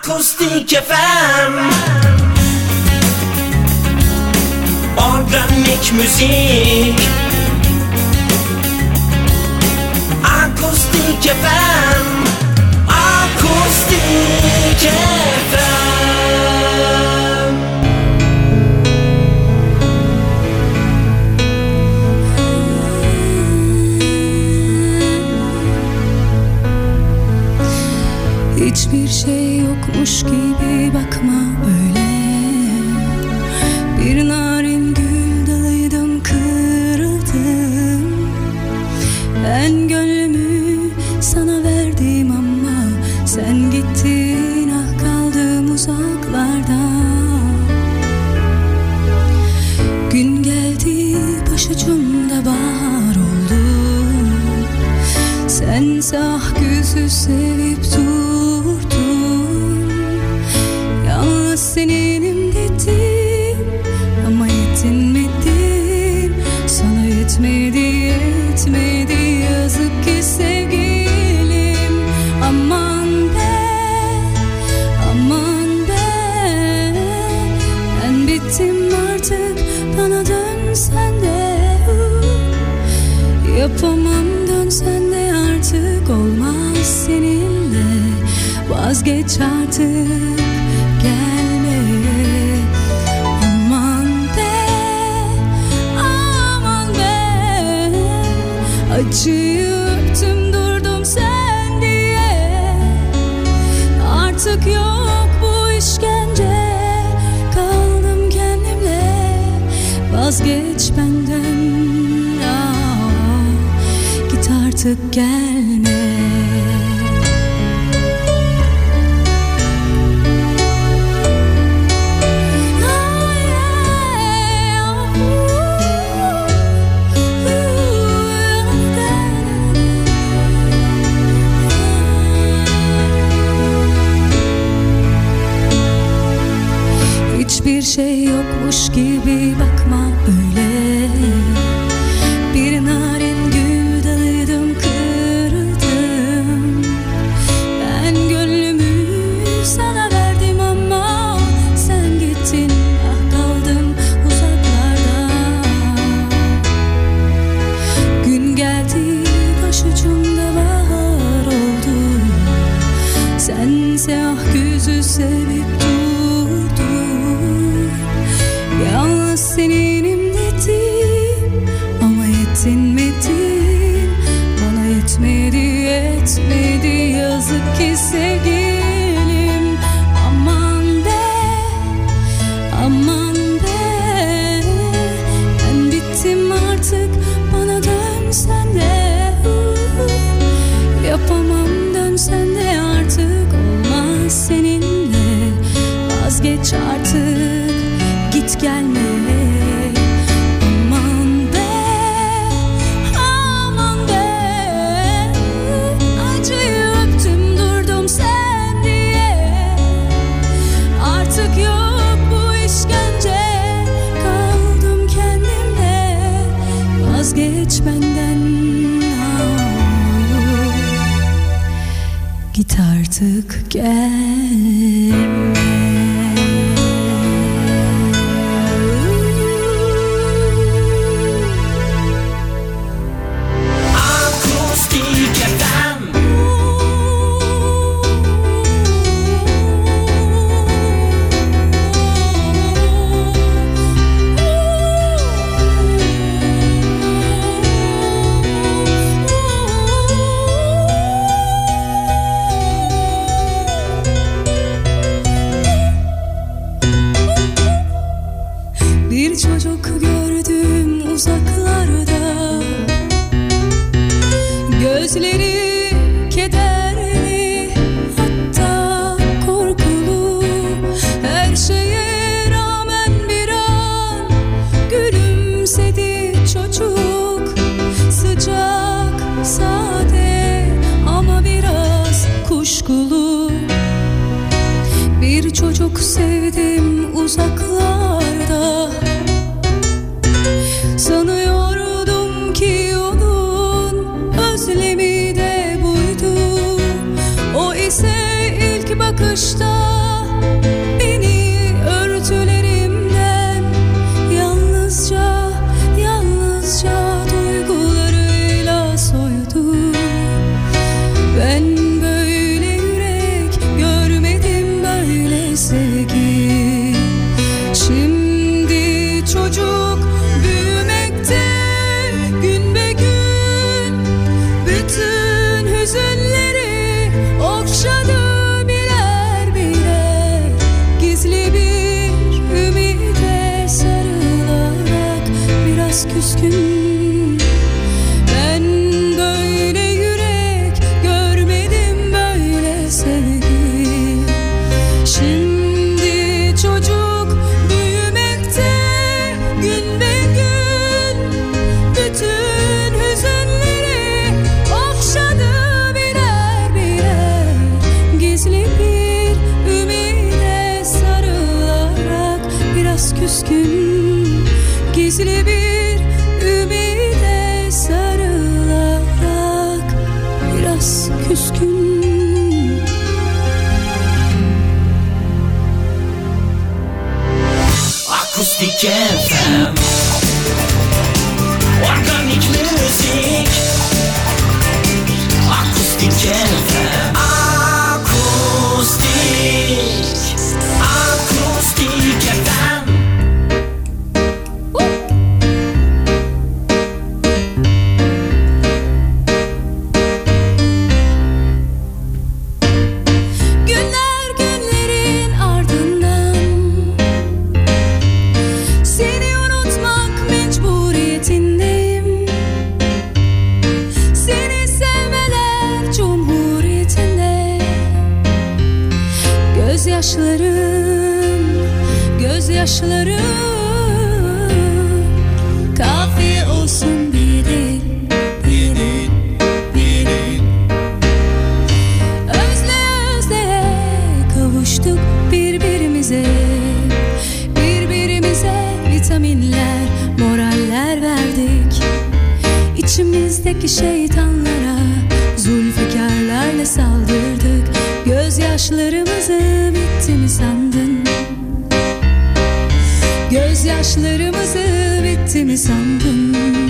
Akustik FM Organik müzik. Akustik FM Akustik FM Hiçbir şey Bana dönsen de. Yapamam dönsen de. Artık olmaz seninle. Vazgeç artık gelmeye Aman be, aman be. Acıyı örtüm durdum sen diye. Artık yok. vazgeç benden. Aa, Git artık gelme şey yokmuş gibi bakma öyle. artık gel. uzaklarda. Gözleri keder. ise ilk bakışta biraz küskün. Ben böyle yürek görmedim böyle sevgi. Şimdi çocuk büyümekte gün be gün. Bütün hüzünleri okşadı birer birer. Gizli bir ümide sarılarak biraz küskün. Gizli bir Rock FM. yaşlarım göz yaşları kafiye olsun bir dil bir dil bir dil özle özle kavuştuk birbirimize. Birbirimize vitaminler moraller verdik. İçimizdeki şeytanlara zulfikarlarla saldırdık. Gözyaşlarım mi sandın? Gözyaşlarımızı bitti mi sandın?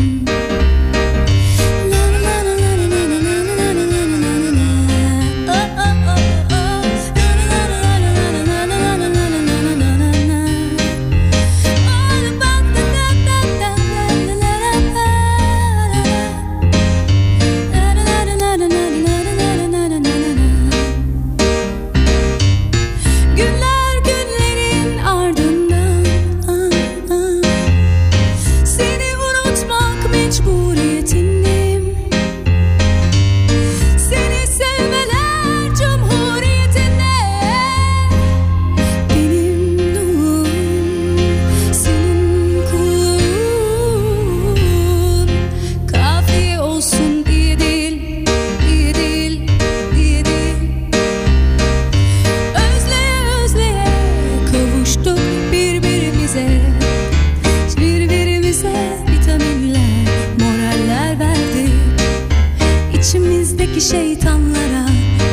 onlara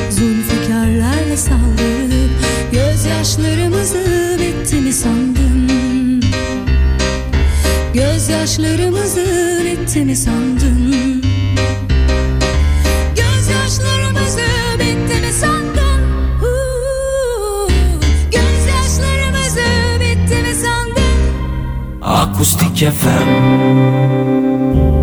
Zulfikarlarla saldırıp Gözyaşlarımızı bitti mi sandın? Gözyaşlarımızı bitti mi sandın? Gözyaşlarımızı bitti mi Akustik FM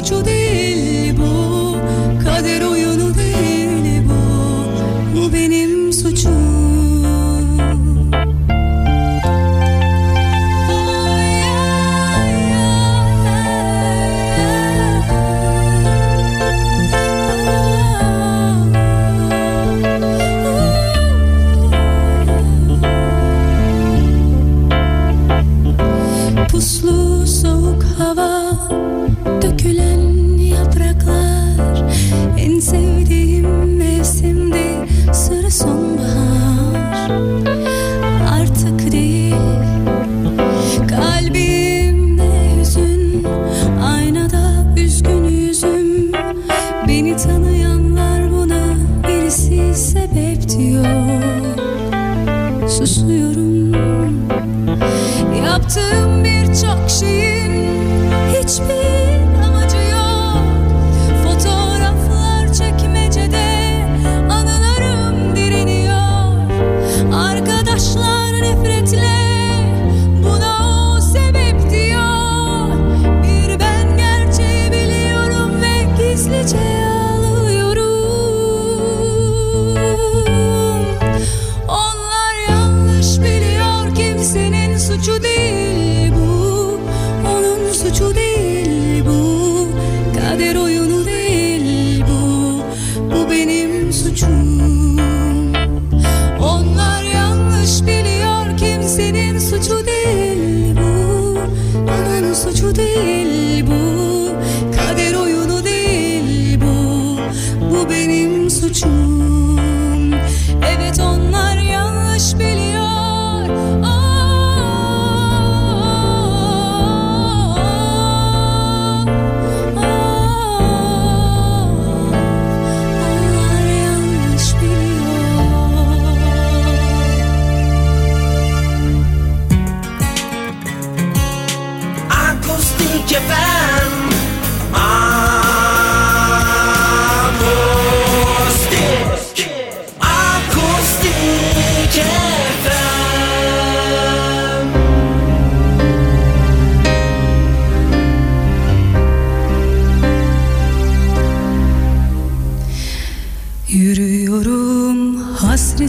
suçu değil bu. Kader oyunu değil bu. Bu benim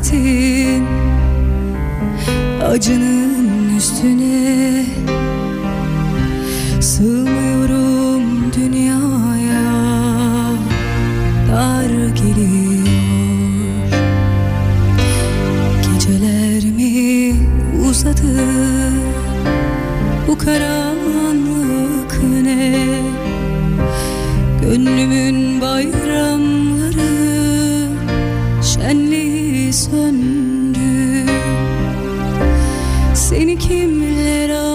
hasretin acının üstüne Sığmıyorum Seni kimler aldı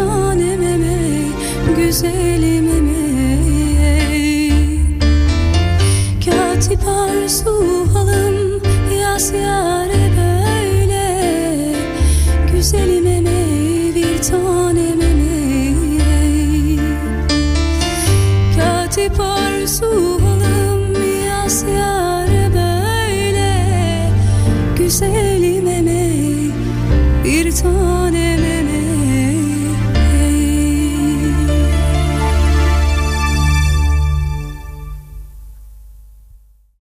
tanem ey güzelim.